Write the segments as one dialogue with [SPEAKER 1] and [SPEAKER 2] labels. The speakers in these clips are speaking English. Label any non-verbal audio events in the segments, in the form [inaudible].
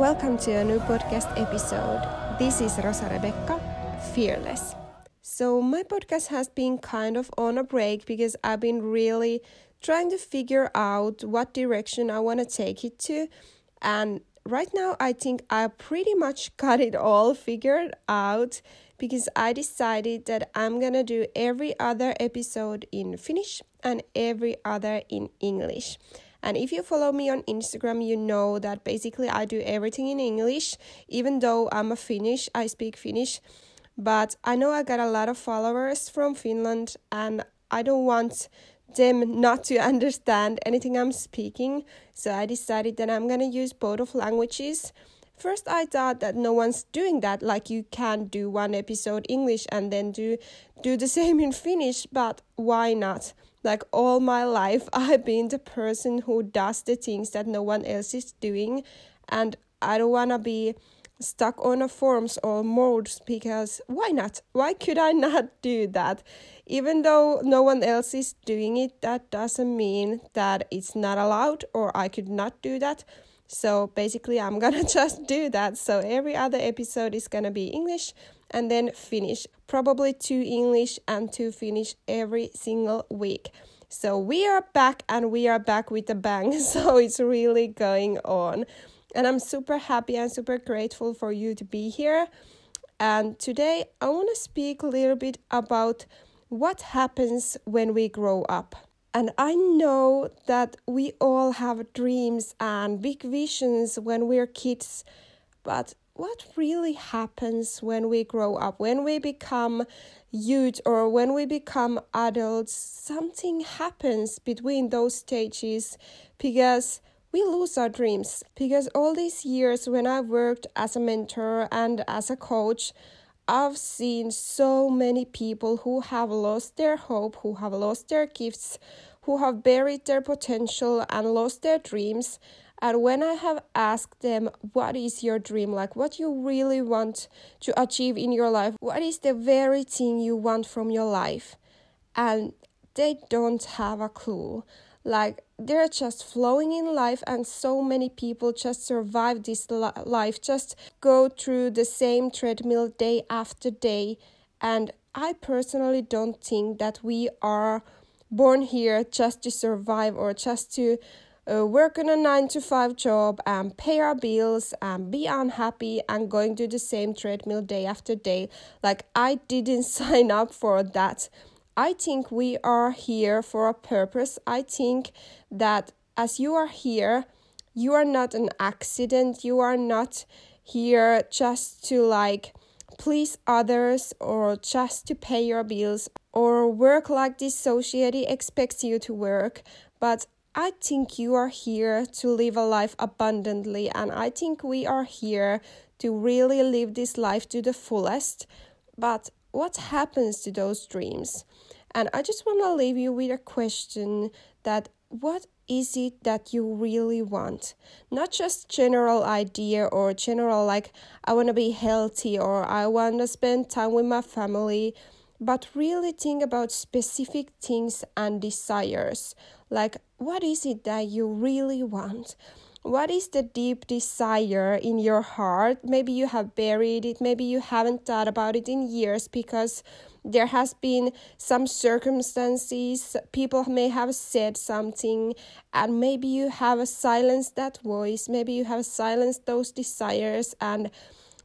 [SPEAKER 1] Welcome to a new podcast episode. This is Rosa Rebecca, Fearless. So, my podcast has been kind of on a break because I've been really trying to figure out what direction I want to take it to. And right now, I think I pretty much [laughs] got it all figured out because I decided that I'm gonna do every other episode in Finnish and every other in English. And if you follow me on Instagram, you know that basically I do everything in English, even though I'm a Finnish, I speak Finnish. But I know I got a lot of followers from Finland, and I don't want them not to [laughs] understand anything I'm speaking. So I decided that I'm gonna use both of languages. First, I thought that no one's doing that, like you can't do one episode English and then do do the [laughs] same in Finnish. But why not? Like all my life, [laughs] I've been the person who does the things that no one else is doing, and I don't wanna be stuck on a forms or modes because why not? Why could I [laughs] not do that? Even though no one else is doing it, that doesn't mean that it's not allowed or I could not do that. So basically, I'm gonna [laughs] just do that. So every other episode is gonna be English and then Finnish. Probably two English and two Finnish every single week. So we are back and we are back with a bang. [laughs] So it's really going on. And I'm super happy and super grateful for you to be here. And today I want to speak a little bit about what happens when we grow up. And I know that we all have dreams and big visions when we're kids, but what really happens when we grow up, when we become youth or when we become adults, something happens between those stages because we lose our dreams. Because all these years when I've worked as a mentor and as a coach, I've seen so many people who have lost their hope, who have lost their gifts, who have buried their potential and lost their dreams. And when I have asked them, what is your dream like? What you really want to achieve in your life? What is the very thing you want from your life? And they don't have a clue. Like they're just flowing in life, and so many people just survive this life, just go through the same treadmill day after day. And I personally don't think that we are born here just to survive or just to uh, work on a nine to five job and pay our bills and be unhappy and going to the same treadmill day after day. Like, I didn't [laughs] sign up for that. I think we are here for a purpose. I think that as you are here, you are not an accident. You are not here just to like please others or just to pay your bills or work like this society expects you to work. But I think you are here to live a life abundantly, and I think we are here to really live this life to the fullest. But what happens to those dreams? And I just want to leave you with a question that what is it that you really want? Not just general idea or general like I want to be healthy or I want to spend time with my family, but really think about specific things and desires. Like what is it that you really want? What is the deep desire in your heart? Maybe you have buried it, maybe you haven't thought about it in years because there has been some circumstances people may have said something and maybe you have silenced that voice maybe you have silenced those desires and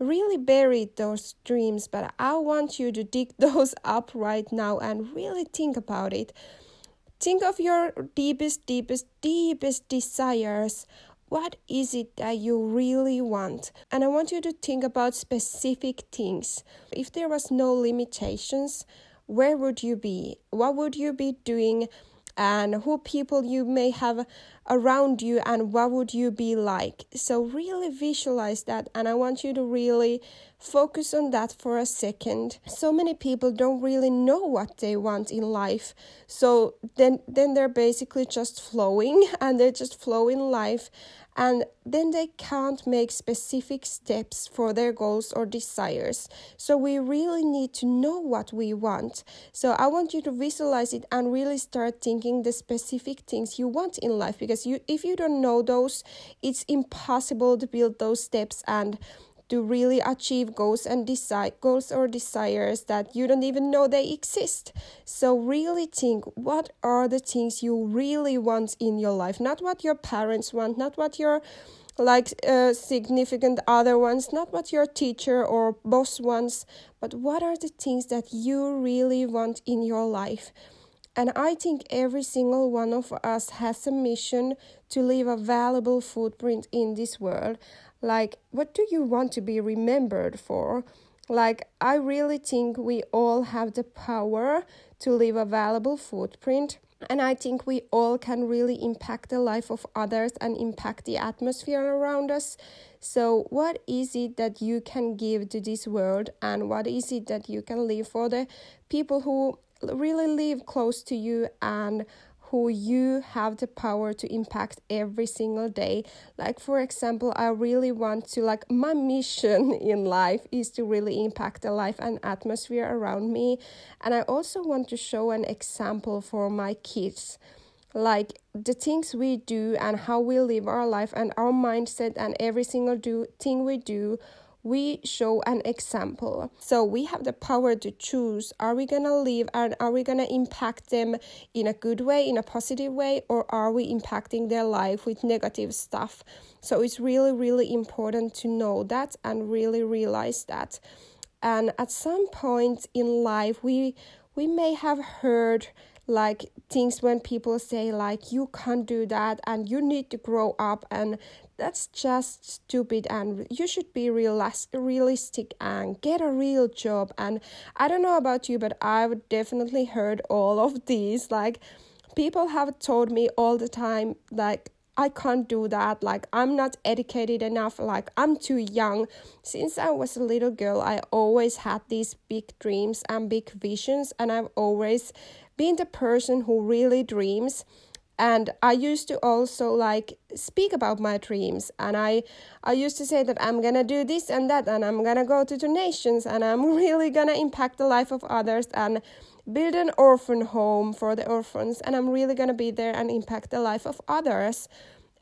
[SPEAKER 1] really buried those dreams but i want you to dig [laughs] those up right now and really think about it think of your deepest deepest deepest desires what is it that you really want? And I want you to think about specific things. If there was no limitations, where would you be? What would you be doing? And who people you may have around you and what would you be like? So really visualize that and I want you to really focus on that for a second. So many people don't really know what they want in life. So then then they're basically just flowing [laughs] and they just flow in life and then they can't make specific steps for their goals or desires. So we really need to know what we want. So I want you to visualize it and really start thinking the specific things you want in life because you if you don't know those, it's impossible to build those steps and to really achieve goals and decide goals or desires that you don't even know they exist. So really think what are the things you really want in your life, not what your parents want, not what your like uh, significant other ones, not what your teacher or boss wants, but what are the things that you really want in your life. And I think every single one of us has a mission to leave a valuable footprint in this world. Like, what do you want to be remembered for? Like, I really think we all have the power to leave a valuable footprint. And I think we all can really impact the life of others and impact the atmosphere around us. So, what is it that you can give to this world, and what is it that you can leave for the people who really live close to you and who you have the power to impact every single day. Like, for example, I really want to, like, my mission [laughs] in life is to really impact the life and atmosphere around me. And I also want to show an example for my kids. Like the things we do and how we live our life and our mindset and every single do thing we do we show an example. So we have the power to choose are we going to live and are we going to impact them in a good way, in a positive way, or are we impacting their life with negative stuff? So it's really, really important to know that and really realize that. And at some point in life, we we may have heard like things when people say like you can't do that and you need to grow up and that's just stupid and you should be realistic and get a real job and i don't know about you but i've definitely heard all of these like people have told me all the time like I can't do that. Like, I'm not educated enough. Like, I'm too young. Since I was a little girl, I always had these big dreams and big visions, and I've always been the person who really dreams and i used to also like speak about my dreams. And i i used to say that i'm gonna do this and that and i'm gonna go to the nations and i'm [laughs] really gonna impact the life of others and build an orphan home for the orphans. And i'm really gonna be there and impact the life of others.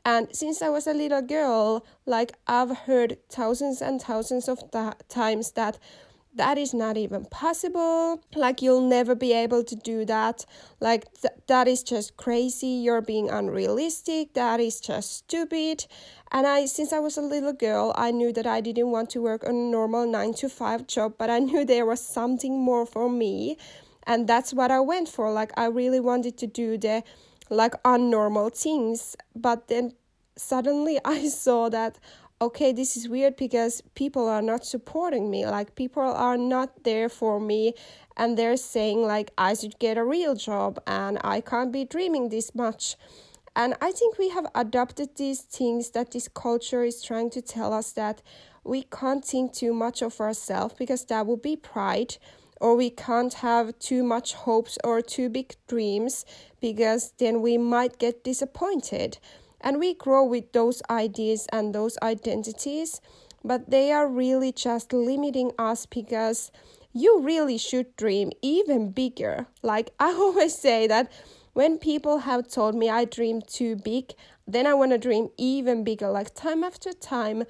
[SPEAKER 1] And since i was a little girl like i've heard thousands and thousands of th- times that that is not even possible. Like you'll never be able to do that. Like th- that is just crazy. You're being unrealistic. That is just stupid. And i since i was a little girl i knew that i didn't want to work a normal 9 to 5 job but i knew there was something more for me. And that's what i went for. Like i really wanted to do the like unnormal things. But then suddenly [laughs] i saw that okay, this is weird because people are not supporting me. Like, people are not there for me, and they're saying, like, I should get a real job and I can't be dreaming this much. And I think we have adopted these things that this culture is trying to tell us that we can't think too much of ourselves because that would be pride or we can't have too much hopes or too big dreams because then we might get disappointed and we grow with those ideas and those identities, but they are really just limiting us because you really should dream even bigger. Like [laughs] I always say that when people have told me I dream too big, then I want to dream even bigger. Like time after time,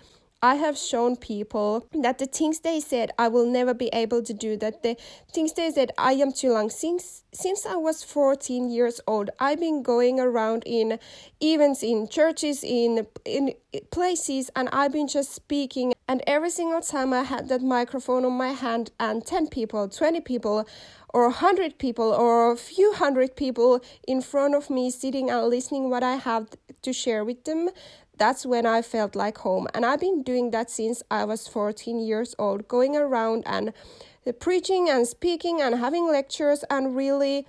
[SPEAKER 1] I have shown people that the things they said I will never be able to do, that the things they said I am too young. Since since I was 14 years old, I've been going around in events, in churches, in in places, and I've been just speaking. And every single time I had that microphone on my hand, and 10 people, 20 people, or 100 people, or a few hundred people in front of me sitting and listening what I have to share with them, that's when I felt like home. And I've been doing that since I was 14 years old, going around and preaching and speaking and having lectures and really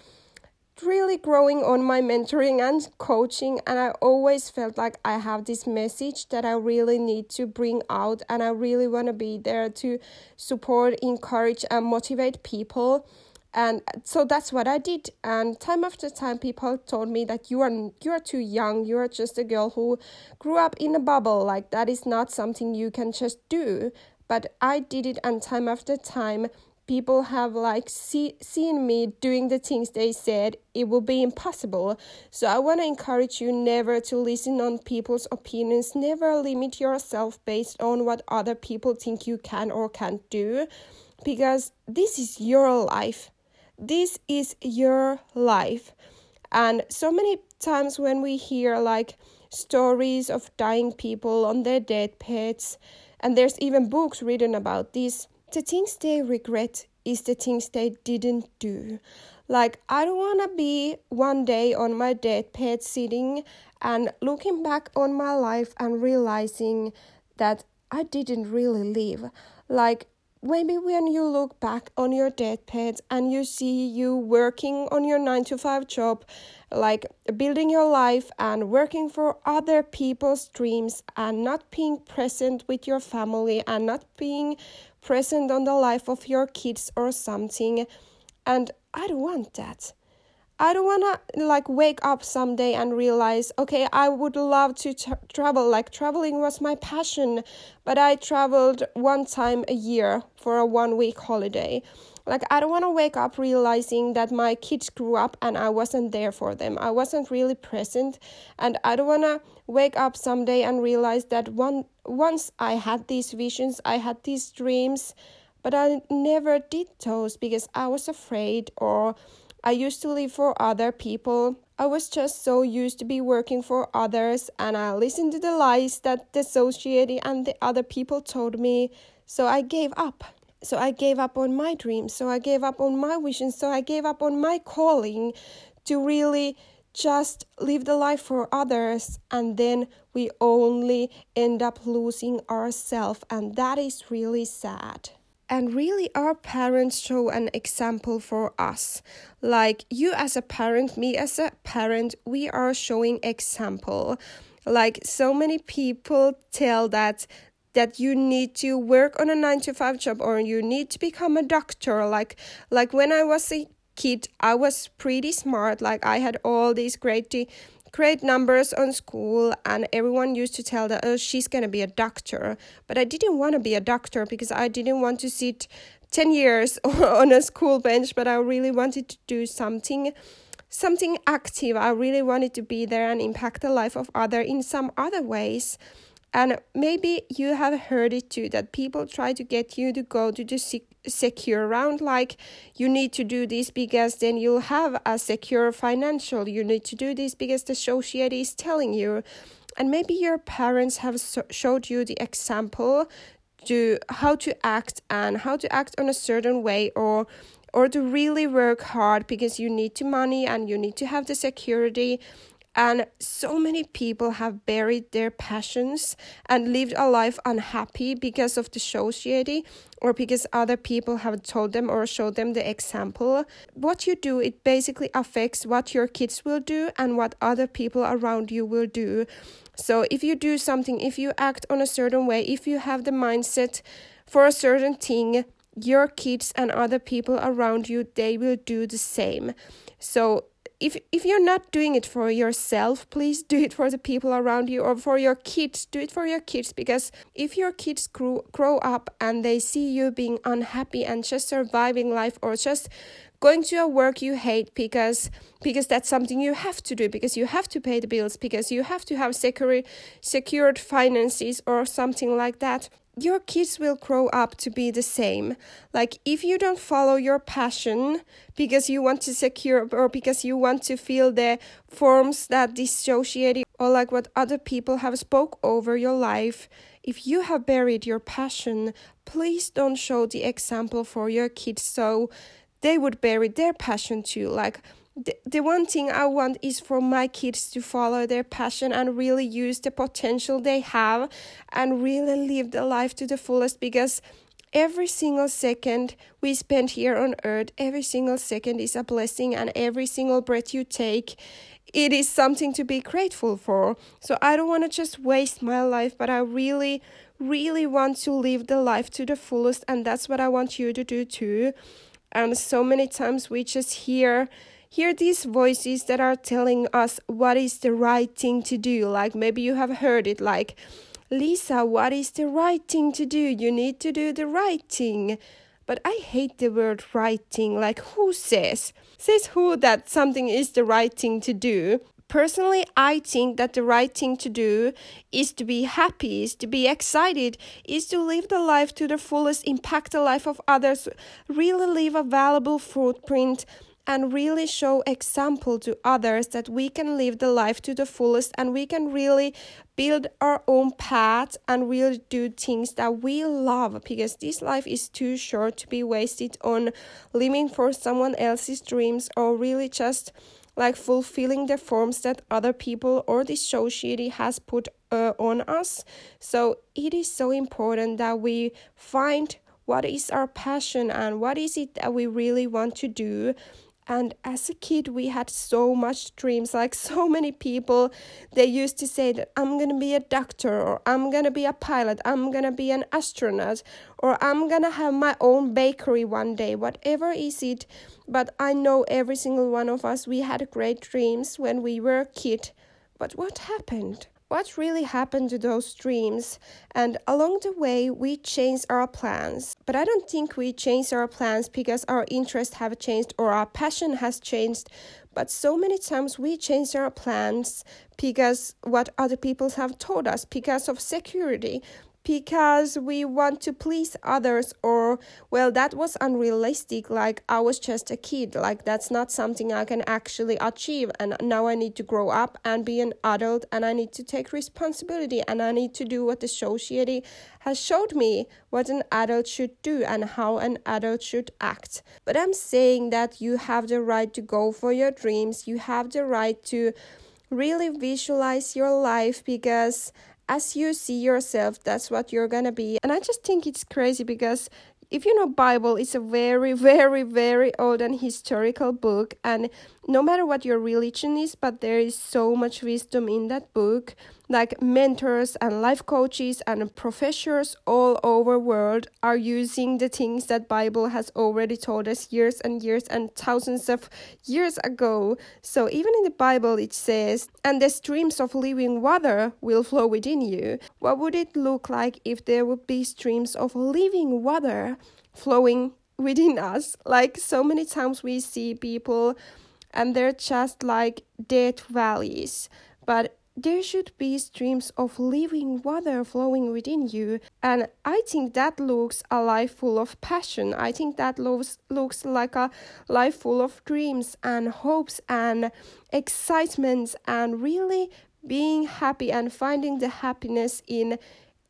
[SPEAKER 1] really growing on my mentoring and coaching and I always felt like I have this message that I really need to bring out and I really want to be there to support, encourage and motivate people and so that's what i did. And time after time people told me that you are you are too young. You are just a girl who grew up in a bubble. Like that is not something you can just do. But i did it and time after time people have like see, seen me doing the things they said. It will be impossible. So i want to encourage you never to listen on people's opinions. Never limit yourself based on what other people think you can or can't do. Because this is your life this is your life and so many times when we hear like stories of dying people on their deathbeds and there's even books written about this the things they regret is the things they didn't do. Like, I don't want to be one day on my deathbed sitting and looking back on my life and realizing that I didn't really live. Like, maybe when you look back on your deathbed and you see you working on your 9 to 5 job like building your life and working for other people's dreams and not being present with your family and not being present on the life of your kids or something. And i don't want that I don't want to like wake up someday and realize, okay, I would love to tra- travel. Like traveling was my passion, but I traveled one time a year for a one week holiday. Like I don't want to wake up realizing that my kids grew up and I wasn't there for them. I wasn't really present, and I don't want to wake up someday and realize that one once I had these visions, I had these dreams, but I never did those because I was afraid or I used to live for other people. I was just so used to be working for others and I listened to the lies that the society and the other people told me. So I gave up. So I gave up on my dreams. So I gave up on my visions. So I gave up on my calling to really just live the life for others and then we only end up losing ourselves and that is really sad and really our parents show an example for us. Like you as a parent me as a parent we are showing example. Like so many people tell that that you need to work on a 9 to 5 job or you need to become a doctor. Like like when i was a kid i was pretty smart. Like i had all these great great numbers on school and everyone used to tell that oh she's going to be a doctor. But i didn't want to be a doctor because i didn't want to sit 10 years [laughs] on a school bench but i really wanted to do something something active. I really wanted to be there and impact the life of other in some other ways and maybe you have heard it too that people try to get you to go to the sec- secure round, like you need to do this because then you'll have a secure financial. You need to do this because the society is telling you. And maybe your parents have so- showed you the example to how to act and how to act on a certain way or or to really work hard because you need to money and you need to have the security and so many people have buried their passions and lived a life unhappy because of the society or because other people have told them or showed them the example. What you do, it basically affects what your kids will do and what other people around you will do. So if you do something, if you act on a certain way, if you have the mindset for a certain thing, your kids and other people around you, they will do the same. So if if you're not doing it for yourself please do it for the people around you or for your kids. Do it for your kids because if your kids grow, grow up and they see you being unhappy and just surviving life or just going to a work you hate because because that's something you have to do because you have to pay the bills because you have to have secure, secured finances or something like that your kids will grow up to be the same. Like, if you don't follow your passion because you want to secure or because you want to feel the forms that dissociate or like what other people have spoke over your life, if you have buried your passion, please don't show the example for your kids so they would bury their passion too. Like, the, the one thing I want is for my kids to follow their passion and really use the potential they have and really live the life to the fullest because every single second we spend here on earth, every single second is a blessing, and every single breath you take, it is something to be grateful for. So I don't want to just waste my life, but I really, really want to live the life to the fullest, and that's what I want you to do too and so many times we just hear hear these voices that are telling us what is the right thing to do. Like maybe you have heard it like Lisa what is the right thing to do? You need to do the right thing. But I hate the word right thing. Like who says? Says who that something is the right thing to do? Personally i think that the right thing to do is to be happy is to be excited is to live the life to the fullest impact the life of others really leave a valuable footprint and really show example to others that we can live the life to the fullest and we can really build our own path and really do things that we love because this life is too short to be wasted on living for someone else's dreams or really just like fulfilling the forms that other people or the society has put uh, on us. So it is so important that we find what is our passion and what is it that we really want to do and as a kid we had so much dreams like [laughs] so many people they used to say that i'm to be a doctor or i'm to be a pilot i'm to be an astronaut or i'm to have my own bakery one day whatever is it. But i know every single one of us we had great dreams when we were a kid. But what happened what really happened to those dreams and along the way we changed our plans. But i don't think we changed our plans because our interests have changed or our passion has changed. But so many times we change our plans because what other people have told us because of security because we want to please others or well that was unrealistic like i was just a kid. Like that's not something i can actually achieve. And now i need to grow up and be an adult and i need to take responsibility and i need to do what the society has showed me what an adult should do and how an adult should act. But i'm saying that you have the right to go for your dreams. You have the right to really visualize your life because as you see yourself that's what you're gonna be. And i just think it's crazy because if you know bible it's a very [laughs] very very old and historical book. And no matter what your religion is but there is so much wisdom in that book like mentors and life coaches and professors all over world are using the things that bible has already told us years and years and thousands of years ago. So even in the bible it says and the streams of living water will flow within you. What would it look like if there would be streams of living water flowing within us? Like so many times we see people and they're just like dead valleys. But there should be streams of living water flowing within you and i think that looks a life full of passion. I think that looks looks like a life full of dreams and hopes and excitements and really being happy and finding the happiness in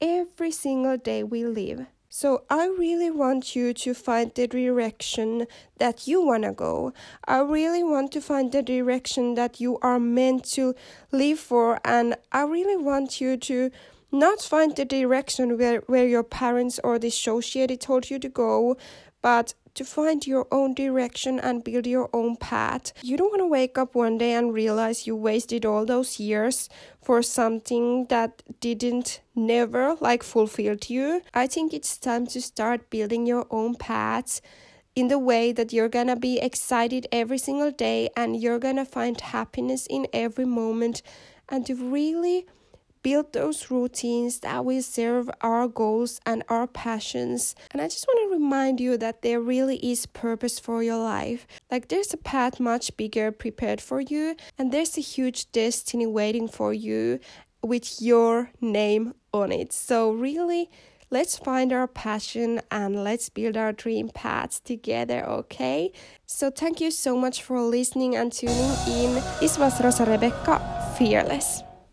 [SPEAKER 1] every single day we live so I really want you to find the direction that you want to go. I really want to find the direction that you are meant to live for and I really want you to not find the direction where, where your parents or the society told you to go, but to find your own direction and build your own path. You don't want to wake up one day and realize you wasted all those years for something that didn't never like fulfilled you. I think it's time to start building your own paths in the way that you're gonna be excited every single day and you're gonna find happiness in every moment and to really build those routines that will serve our goals and our passions. And I just want to remind you that there really is purpose for your life. Like there's a path much bigger prepared for you, and there's a huge destiny waiting for you with your name on it. So, really, let's find our passion and let's build our dream paths together, okay? So, thank you so much for listening and tuning in. This was Rosa Rebecca, Fearless.